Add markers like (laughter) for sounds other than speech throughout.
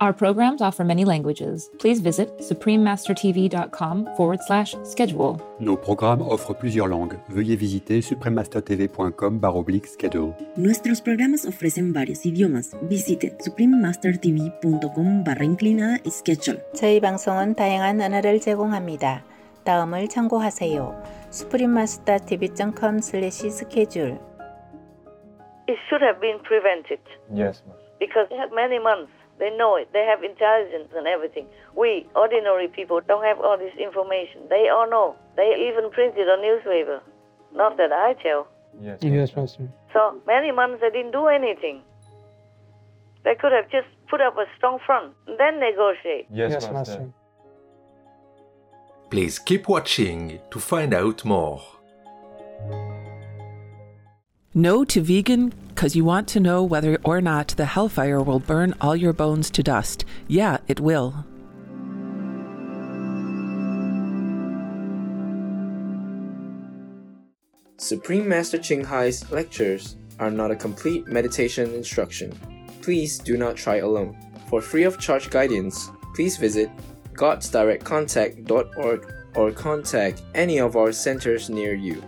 Our programs offer many languages. Please visit suprememastertv.com forward slash schedule. Nos programmes offrent plusieurs langues. Veuillez visiter suprememastertv.com oblique schedule. Nuestros programas ofrecen varios idiomas. Visite suprememastertv.com barra inclinada schedule. 저희 방송은 다양한 언어를 제공합니다. 다음을 참고하세요. suprememastertv.com slash schedule It should have been prevented Yes, Master. because they have many months. they know it. They have intelligence and everything. We, ordinary people, don't have all this information. They all know. They even print it on newspaper. Not that I tell. Yes, Yes, Master. So many months they didn't do anything. They could have just put up a strong front and then negotiate. Yes, Yes, Master. Master. Please keep watching to find out more. No to vegan because you want to know whether or not the hellfire will burn all your bones to dust. Yeah, it will. Supreme Master Ching Hai's lectures are not a complete meditation instruction. Please do not try alone. For free of charge guidance, please visit godsdirectcontact.org or contact any of our centers near you.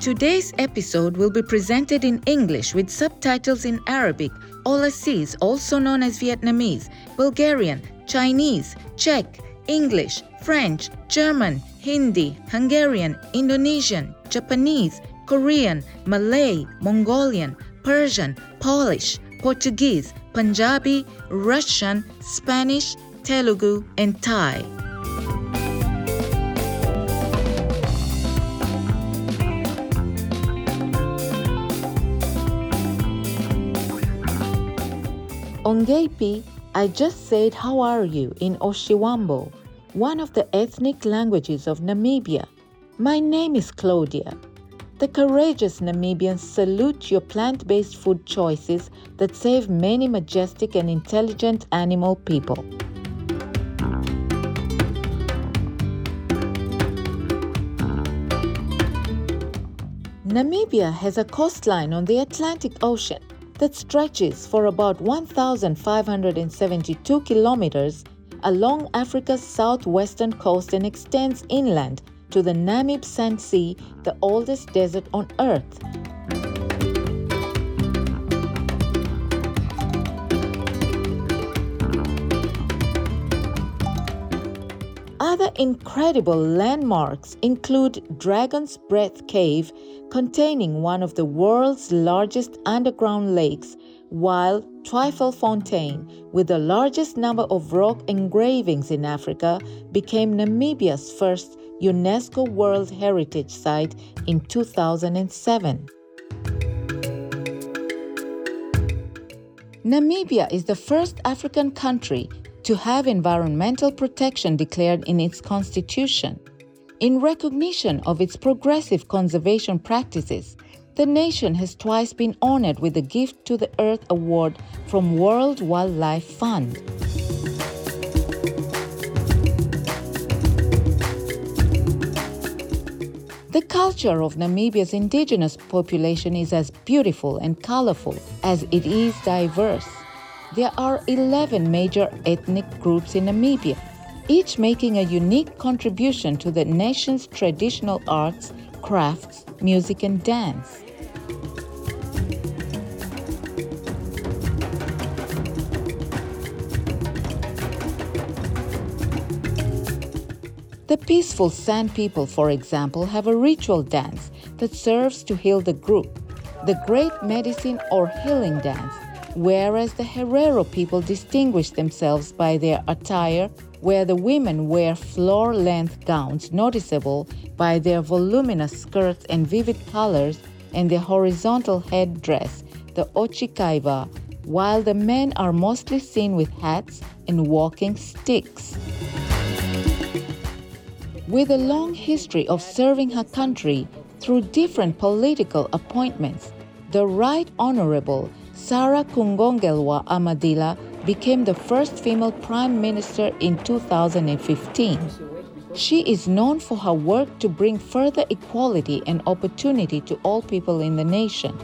Today's episode will be presented in English with subtitles in Arabic, Aulacese, also known as Vietnamese, Bulgarian, Chinese, Czech, English, French, German, Hindi, Hungarian, Indonesian, Japanese, Korean, Malay, Mongolian, Persian, Polish, Portuguese, Punjabi, Russian, Spanish, Telugu, and Thai. Ongaipi, I just said how are you in Oshiwambo, one of the ethnic languages of Namibia. My name is Claudia. The courageous Namibians salute your plant based food choices that save many majestic and intelligent animal people. Namibia has a coastline on the Atlantic Ocean that stretches for about 1,572 kilometers along Africa's southwestern coast and extends inland to the Namib Sand Sea, the oldest desert on Earth. Other incredible landmarks include Dragon's Breath Cave, containing one of the world's largest underground lakes, while Fontaine, with the largest number of rock engravings in Africa, became Namibia's first UNESCO World Heritage Site in 2007. Namibia is the first African country to have environmental protection declared in its constitution. In recognition of its progressive conservation practices, the nation has twice been honored with the Gift to the Earth Award from World Wildlife Fund. The culture of Namibia's indigenous population is as beautiful and colorful as it is diverse. There are 11 major ethnic groups in Namibia, each making a unique contribution to the nation's traditional arts, crafts, music, and dance. The peaceful San people, for example, have a ritual dance that serves to heal the group, the Great Medicine or Healing Dance, whereas the Herero people distinguish themselves by their attire, where the women wear floor length gowns noticeable by their voluminous skirts and vivid colors and their horizontal headdress, the otjikaiva, while the men are mostly seen with hats and walking sticks. With a long history of serving her country through different political appointments, the Right Honorable Saara Kuugongelwa Amadhila became the first female prime minister in 2015. She is known for her work to bring further equality and opportunity to all people in the nation.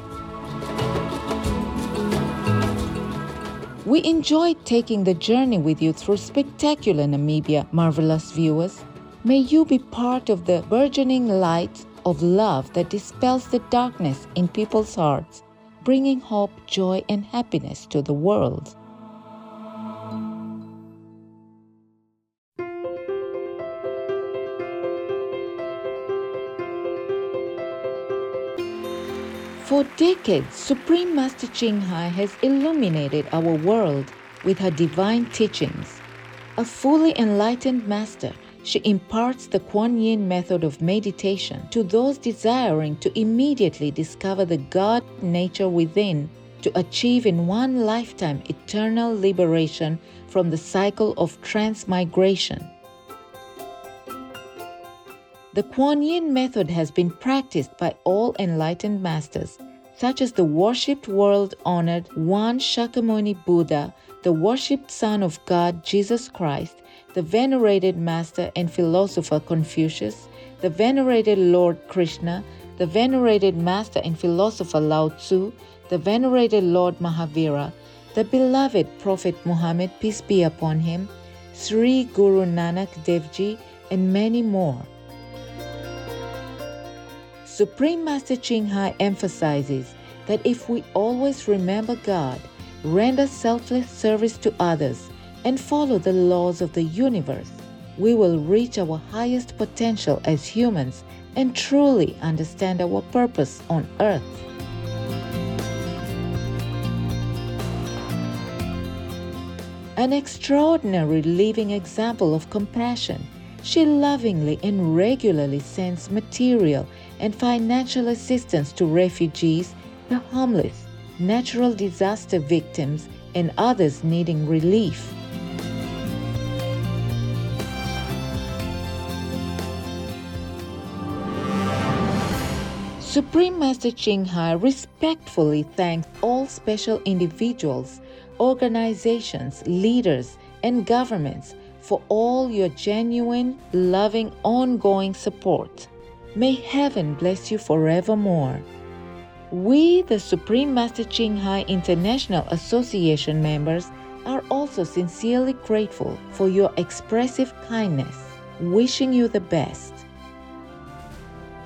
We enjoyed taking the journey with you through spectacular Namibia, marvelous viewers. May you be part of the burgeoning light of love that dispels the darkness in people's hearts, bringing hope, joy, and happiness to the world. For decades, Supreme Master Ching Hai has illuminated our world with her divine teachings. A fully enlightened master, she imparts the Kuan Yin method of meditation to those desiring to immediately discover the God nature within to achieve in one lifetime eternal liberation from the cycle of transmigration. The Kuan Yin method has been practiced by all enlightened masters, such as the worshipped world honored One Shakyamuni Buddha, the worshipped Son of God Jesus Christ, the venerated Master and philosopher Confucius, the venerated Lord Krishna, the venerated Master and philosopher Lao Tzu, the venerated Lord Mahavira, the beloved Prophet Muhammad, peace be upon him, Sri Guru Nanak Dev Ji, and many more. Supreme Master Ching Hai emphasizes that if we always remember God, render selfless service to others, and follow the laws of the universe, we will reach our highest potential as humans and truly understand our purpose on earth. An extraordinary living example of compassion, she lovingly and regularly sends material and financial assistance to refugees, the homeless, natural disaster victims, and others needing relief. Supreme Master Ching Hai respectfully thanks all special individuals, organizations, leaders, and governments for all your genuine, loving, ongoing support. May heaven bless you forevermore. We, the Supreme Master Ching Hai International Association members, are also sincerely grateful for your expressive kindness, wishing you the best.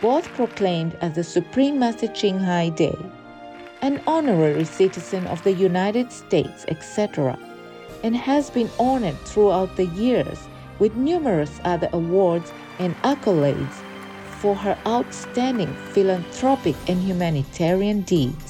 both proclaimed as the Supreme Master Ching Hai Day, an honorary citizen of the United States, etc., and has been honored throughout the years with numerous other awards and accolades for her outstanding philanthropic and humanitarian deeds.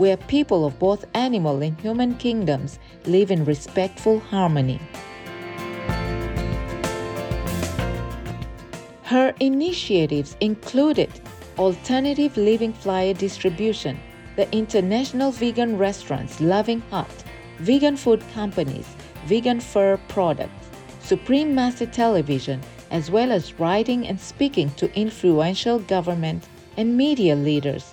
where people of both animal and human kingdoms live in respectful harmony. Her initiatives included alternative living flyer distribution, the International Vegan Restaurants Loving Hut, vegan food companies, vegan fur products, Supreme Master Television, as well as writing and speaking to influential government and media leaders,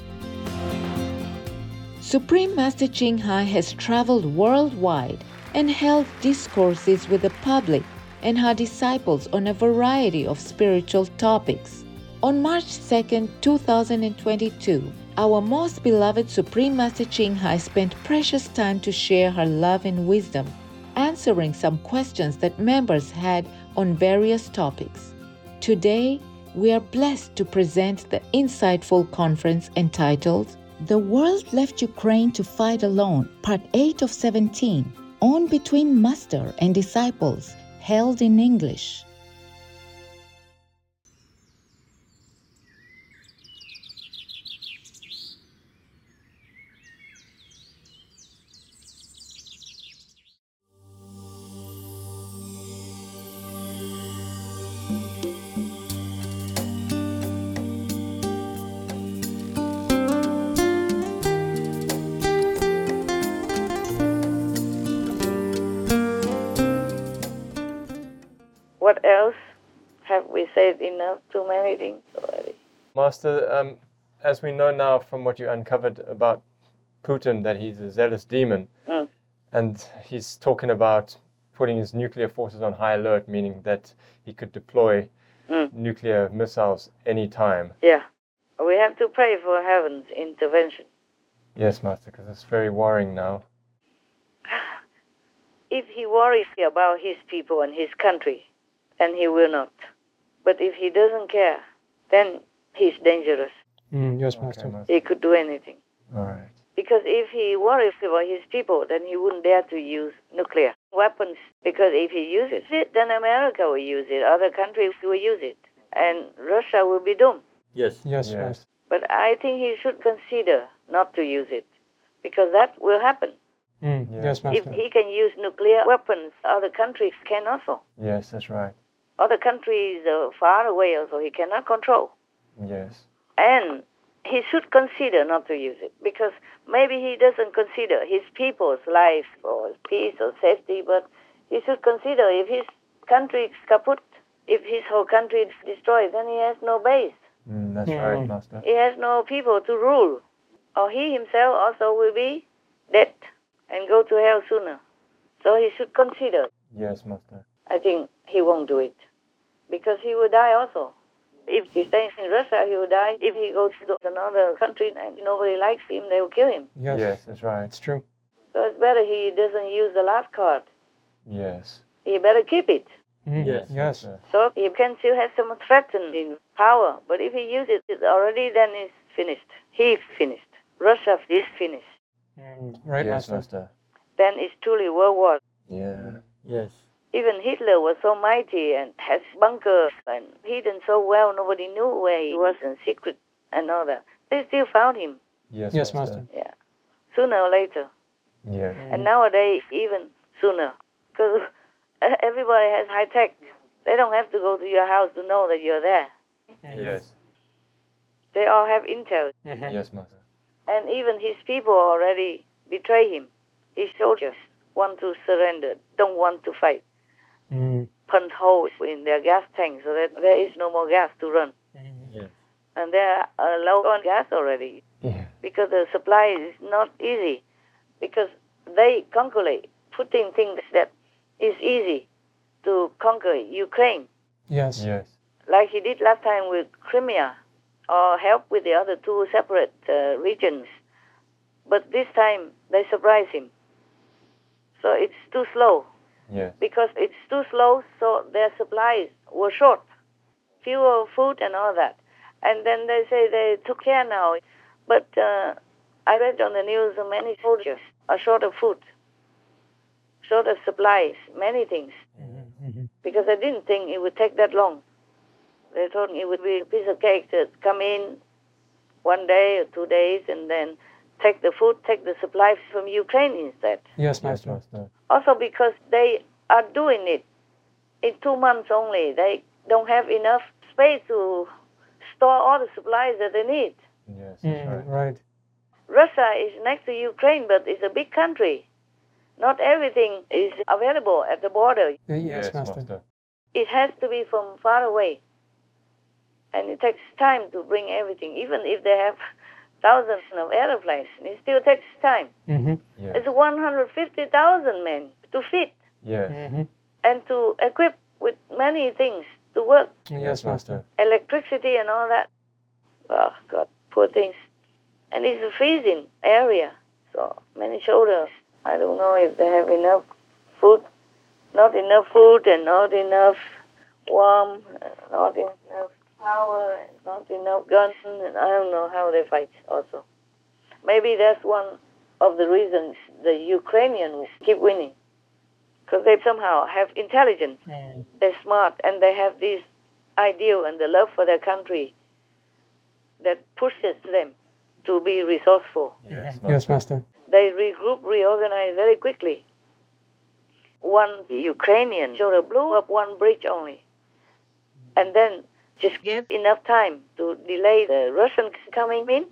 Supreme Master Ching Hai has traveled worldwide and held discourses with the public and her disciples on a variety of spiritual topics. On March 2, 2022, our most beloved Supreme Master Ching Hai spent precious time to share her love and wisdom, answering some questions that members had on various topics. Today, we are blessed to present the insightful conference entitled The World Left Ukraine to Fight Alone, Part 8 of 17, on between Master and Disciples, held in English. Enough? Too many things already. Master, um, as we know now from what you uncovered about Putin, that he's a zealous demon, Mm. and he's talking about putting his nuclear forces on high alert, meaning that he could deploy Mm. nuclear missiles anytime. Yeah. We have to pray for heaven's intervention. Yes, Master, because it's very worrying now. (sighs) If he worries about his people and his country, then he will not. But if he doesn't care, then he's dangerous. Mm, yes, Master. He could do anything. All right. Because if he worries about his people, then he wouldn't dare to use nuclear weapons. Because if he uses it, then America will use it, other countries will use it, and Russia will be doomed. Yes. Yes, yes. But I think he should consider not to use it, because that will happen. Mm, yes, Master. If he can use nuclear weapons, other countries can also. Yes, that's right. Other countries are far away, also he cannot control. Yes. And he should consider not to use it because maybe he doesn't consider his people's life or peace or safety, but he should consider if his country is kaput, if his whole country is destroyed, then he has no base. Mm, that's right, Master. He has no people to rule. Or he himself also will be dead and go to hell sooner. So he should consider. Yes, Master. I think he won't do it because he will die also. If he stays in Russia, he will die. If he goes to another country and nobody likes him, they will kill him. Yes, that's right. It's true. So it's better he doesn't use the last card. Yes. He better keep it. Mm-hmm. Yes. Yes. So he can still have some threatened in power. But if he uses it already, then it's finished. He's finished. Russia is finished. Mm, right, yes, Master. Then it's truly World War. Yeah. Yes. Even Hitler was so mighty and has bunkers and hidden so well nobody knew where he was in secret and all that. They still found him. Yes, Yes, master. master. Yeah. Sooner or later. Yeah. And nowadays, even sooner. Because (laughs) everybody has high tech. They don't have to go to your house to know that you're there. Yes. They all have intel. Mm-hmm. Yes, master. And even his people already betray him. His soldiers want to surrender, don't want to fight. Mm. Punch holes in their gas tank so that there is no more gas to run. Yeah. And they're uh, low on gas already Yeah. because the supply is not easy. Because they calculate putting things that is easy to conquer Ukraine, Yes. Yes. like he did last time with Crimea, or help with the other two separate uh, regions. But this time they surprise him. So it's too slow. Yes. because it's too slow, so their supplies were short, fuel, food, and all that. And then they say they took care now. But uh, I read on the news many soldiers are short of food, short of supplies, many things, because they didn't think it would take that long. They thought it would be a piece of cake to come in one day or two days and then take the food, take the supplies from Ukraine instead. Yes, Master. Yes, master. master. Also because they are doing it in two months only. They don't have enough space to store all the supplies that they need. Yes, Mm, right. right. Russia is next to Ukraine, but it's a big country. Not everything is available at the border. Uh, Yes, master. It has to be from far away. And it takes time to bring everything. Even if they have thousands of airplanes, it still takes time. Mm-hmm. Yeah. It's 150,000 men to fit Yes. Mm-hmm. and to equip with many things to work. Yes, master. electricity and all that. Oh God, poor things. And it's a freezing area, so many shoulders. I don't know if they have enough food, not enough food, and not enough warm, and not enough power, and not enough guns, and I don't know how they fight. Also, maybe that's one of the reasons the Ukrainians keep winning, because they somehow have intelligence Mm. they're smart and they have this ideal and the love for their country that pushes them to be resourceful. Yes, Yes, master. They regroup, reorganize very quickly. One Ukrainian soldier blew up one bridge only, and then just give enough time to delay the Russians coming in,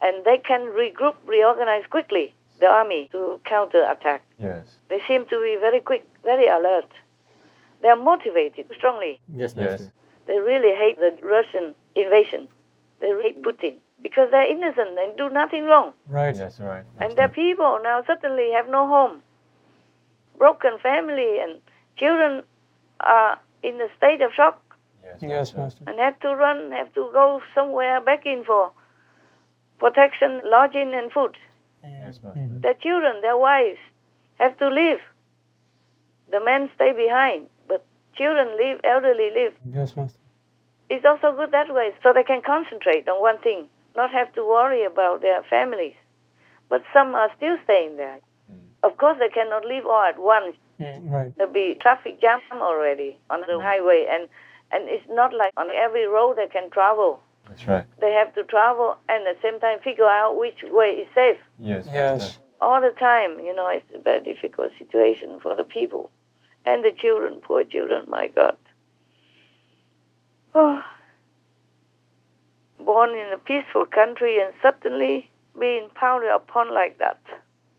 and they can regroup, reorganize quickly the army to counterattack. Yes. They seem to be very quick, very alert. They are motivated strongly. Yes, Yes. They really hate the Russian invasion. They hate Putin because they're innocent and do nothing wrong. Right. Yes, right. And their people now suddenly have no home. Broken family and children are in a state of shock Yes, Yes, master. and have to run, have to go somewhere back in for protection, lodging, and food. Yes, master. Mhm. Their children, their wives have to leave. The men stay behind, but children leave, elderly leave. Yes, master. It's also good that way, so they can concentrate on one thing, not have to worry about their families. But some are still staying there. Of course, they cannot leave all at once. Mm, right. There'll be traffic jam already on the highway, and and it's not like on every road they can travel. That's right. They have to travel and at the same time figure out which way is safe. Yes. Yes. all the time. You know, it's a very difficult situation for the people and the children, poor children, my God. Oh. Born in a peaceful country and suddenly being pounded upon like that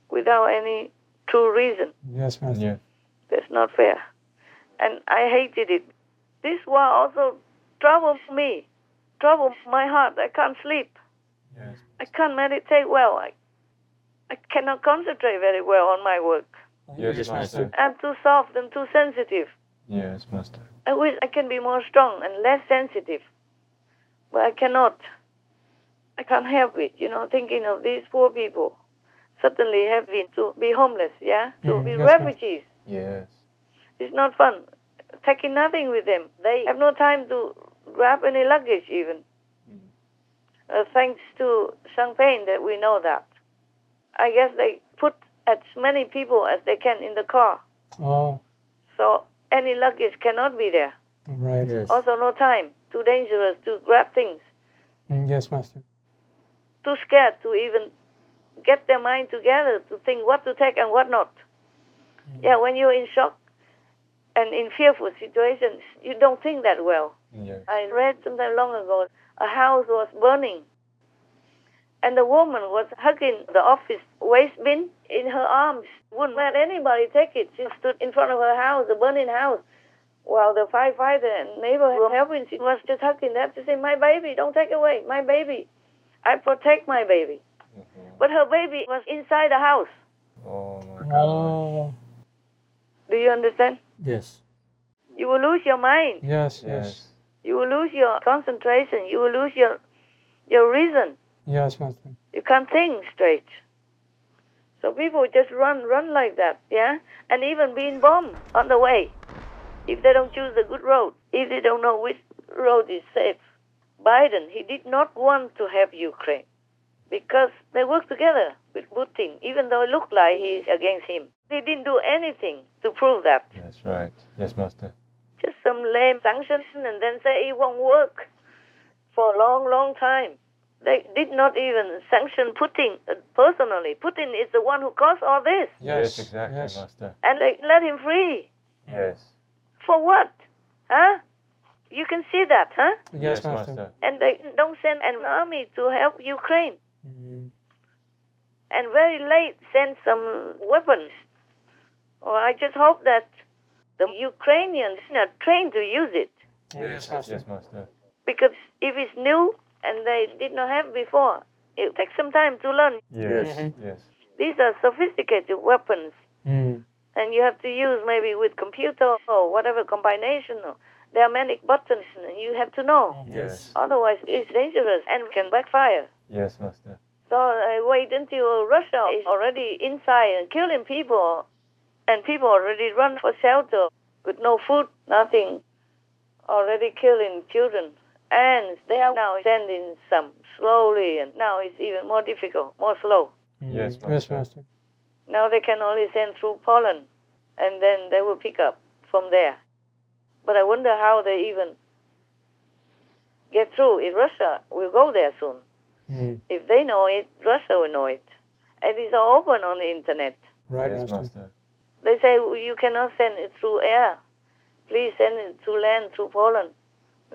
without any true reason. Yes, master. Yeah. That's not fair. And I hated it. This war also troubles me, troubles my heart. I can't sleep. Yes. I can't meditate well. I, I cannot concentrate very well on my work. Yes, master. I'm too soft and too sensitive. Yes, master. I wish I can be more strong and less sensitive. But I cannot. I can't help it, you know, thinking of these poor people suddenly having to be homeless, yeah? To Mm, be yes, ma'am. refugees. Yes. It's not fun. Taking nothing with them. They have no time to grab any luggage even. Uh, thanks to Champagne that we know that. I guess they put as many people as they can in the car. Oh. So any luggage cannot be there. Right. Yes. Also, no time. Too dangerous to grab things. Mm, yes, Master. Too scared to even get their mind together to think what to take and what not. Yeah, when you're in shock and in fearful situations, you don't think that well. Yeah. I read sometime long ago a house was burning, and the woman was hugging the office waste bin in her arms. Wouldn't let anybody take it. She stood in front of her house, the burning house, while the firefighter and neighbor were helping. She was just hugging that to say, "My baby, don't take away my baby. I protect my baby." Mm-hmm. But her baby was inside the house. Oh my Oh. Do you understand? Yes. You will lose your mind. Yes. Yes. You will lose your concentration. You will lose your your reason. Yes, Master. You can't think straight. So people just run, run like that, yeah? And even being bombed on the way. If they don't choose the good road, if they don't know which road is safe. Biden, he did not want to have Ukraine because they work together with Putin, even though it looked like he's against him. He didn't do anything to prove that. That's right. Yes, Master. Just some lame sanctions and then say it won't work for a long, long time. They did not even sanction Putin uh, personally. Putin is the one who caused all this. Yes, exactly, Master. And they let him free. Yes. For what? Huh? You can see that, huh? Yes, Master. And they don't send an army to help Ukraine. Mm. And very late send some weapons. Well, I just hope that the Ukrainians are trained to use it. Yes, Master. Yes, Master. Because if it's new and they did not have before, it takes some time to learn. Yes. Mm-hmm. Yes. These are sophisticated weapons, Mm. and you have to use maybe with computer or whatever combination. There are many buttons, and you have to know. Yes. Otherwise, it's dangerous and can backfire. Yes, Master. So I wait until Russia is already inside and killing people, and people already run for shelter with no food, nothing, already killing children. And they are now sending some slowly, and now it's even more difficult, more slow. Yes. Yes, Master. Now they can only send through Poland, and then they will pick up from there. But I wonder how they even get through. If Russia will go there soon. Mm. If they know it, Russia will know it. And it's all open on the internet. Right, yes, Master. Master. They say you cannot send it through air. Please send it through land, through Poland.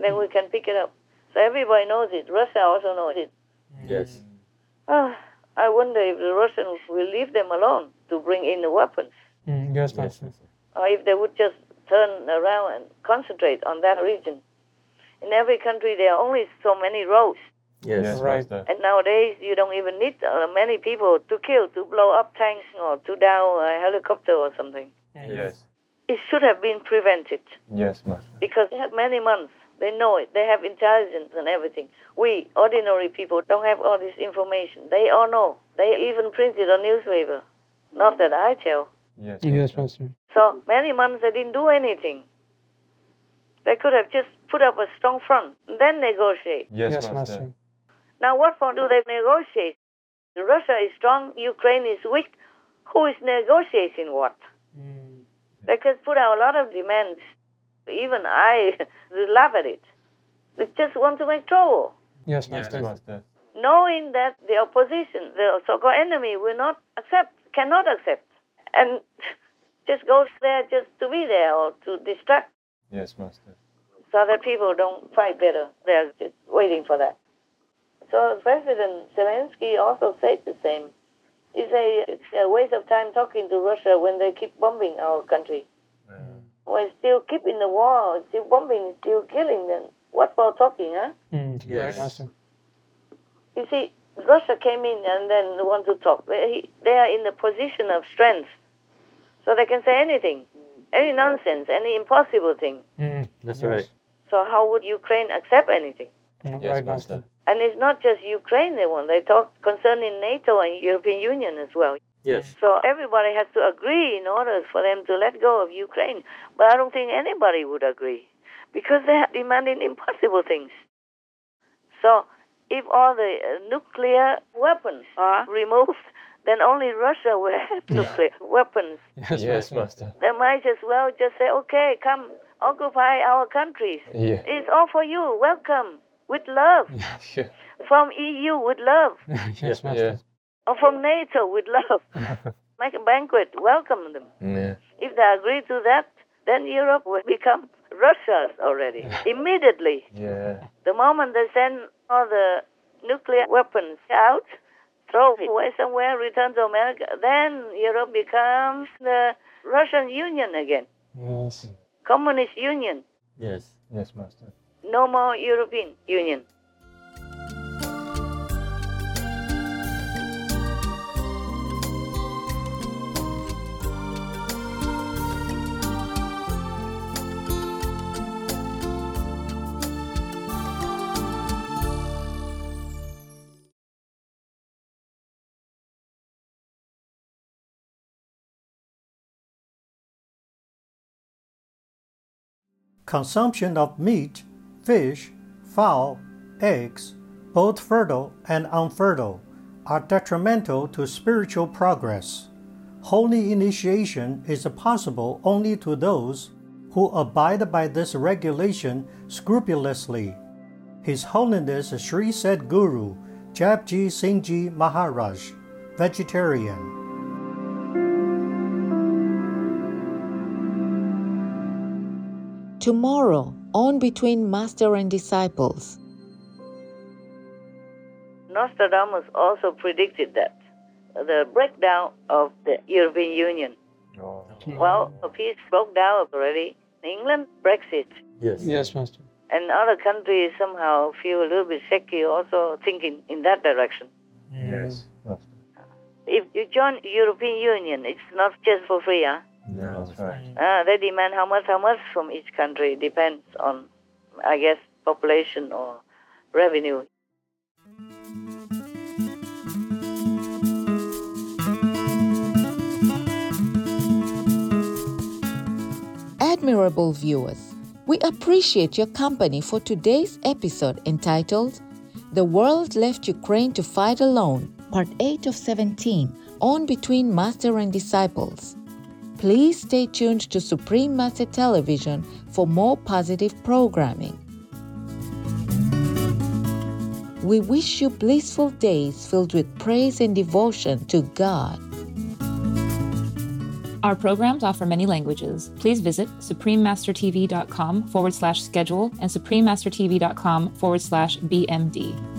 Then we can pick it up. So everybody knows it. Russia also knows it. Yes. Ah, I wonder if the Russians will leave them alone to bring in the weapons. Mm. Yes, Master. or if they would just turn around and concentrate on that region. In every country, there are only so many roads, Yes, Right. Master. and nowadays you don't even need uh, many people to kill, to blow up tanks or to down a helicopter or something. Yes. It should have been prevented Yes, Master. because they have many months. They know it. They have intelligence and everything. We, ordinary people, don't have all this information. They all know. They even print it on newspaper. Not that I tell. Yes. Yes, Master. So many months they didn't do anything. They could have just put up a strong front, and then negotiate. Yes, Yes, Master. Master. Now, what for do they negotiate? Russia is strong, Ukraine is weak. Who is negotiating what? Mm. They could put out a lot of demands. Even I laugh at it. They just want to make trouble, Yes, Yes, Master. Master. knowing that the opposition, the so-called enemy, will not accept, cannot accept, and (laughs) just goes there just to be there or to distract. Yes, Master. so that people don't fight better. They're just waiting for that. So President Zelensky also said the same. He said it's a waste of time talking to Russia when they keep bombing our country. When still keeping the war, still bombing, still killing, them. what for talking, huh? Mm. Yes. Right, You see, Russia came in and then want to talk. They, they are in the position of strength. So they can say anything, any nonsense, any impossible thing. Mm. That's Yes. right. So how would Ukraine accept anything? Mm, Yes, Master. Master. And it's not just Ukraine they want. They talk concerning NATO and European Union as well. Yes. So everybody has to agree in order for them to let go of Ukraine. But I don't think anybody would agree because they are demanding impossible things. So if all the uh, nuclear weapons are removed, then only Russia will have nuclear weapons. Yes, yes Master. They might as well just say, okay, come occupy our countries. Yeah. It's all for you. Welcome with love. (laughs) Sure. From EU with love. (laughs) yes, Master. Or from NATO with love. (laughs) Make a banquet. Welcome them. Yeah. If they agree to that, then Europe will become Russia's already. Immediately. Yeah. The moment they send all the nuclear weapons out, throw it away somewhere, return to America, then Europe becomes the Russian Union again. Yes. Communist Union. Yes. Yes, Master. No more European Union. Consumption of meat, fish, fowl, eggs, both fertile and unfertile, are detrimental to spiritual progress. Holy initiation is possible only to those who abide by this regulation scrupulously. His Holiness Sri Sadguru Jagjit Singhji Maharaj, vegetarian. Tomorrow, on Between Master and Disciples. Nostradamus also predicted that the breakdown of the European Union. Oh. Well, the peace broke down already. England, Brexit, Yes. Yes, Master. and other countries somehow feel a little bit shaky, also thinking in that direction. Yes. Master. If you join European Union, it's not just for free, huh? No, that's right. Uh, they demand how much, how much from each country. Depends on, I guess, population or revenue. Admirable viewers, we appreciate your company for today's episode entitled The World Left Ukraine to Fight Alone, Part 8 of 17, on Between Master and Disciples. Please stay tuned to Supreme Master Television for more positive programming. We wish you blissful days filled with praise and devotion to God. Our programs offer many languages. Please visit suprememastertv.com forward slash schedule and suprememastertv.com forward slash BMD.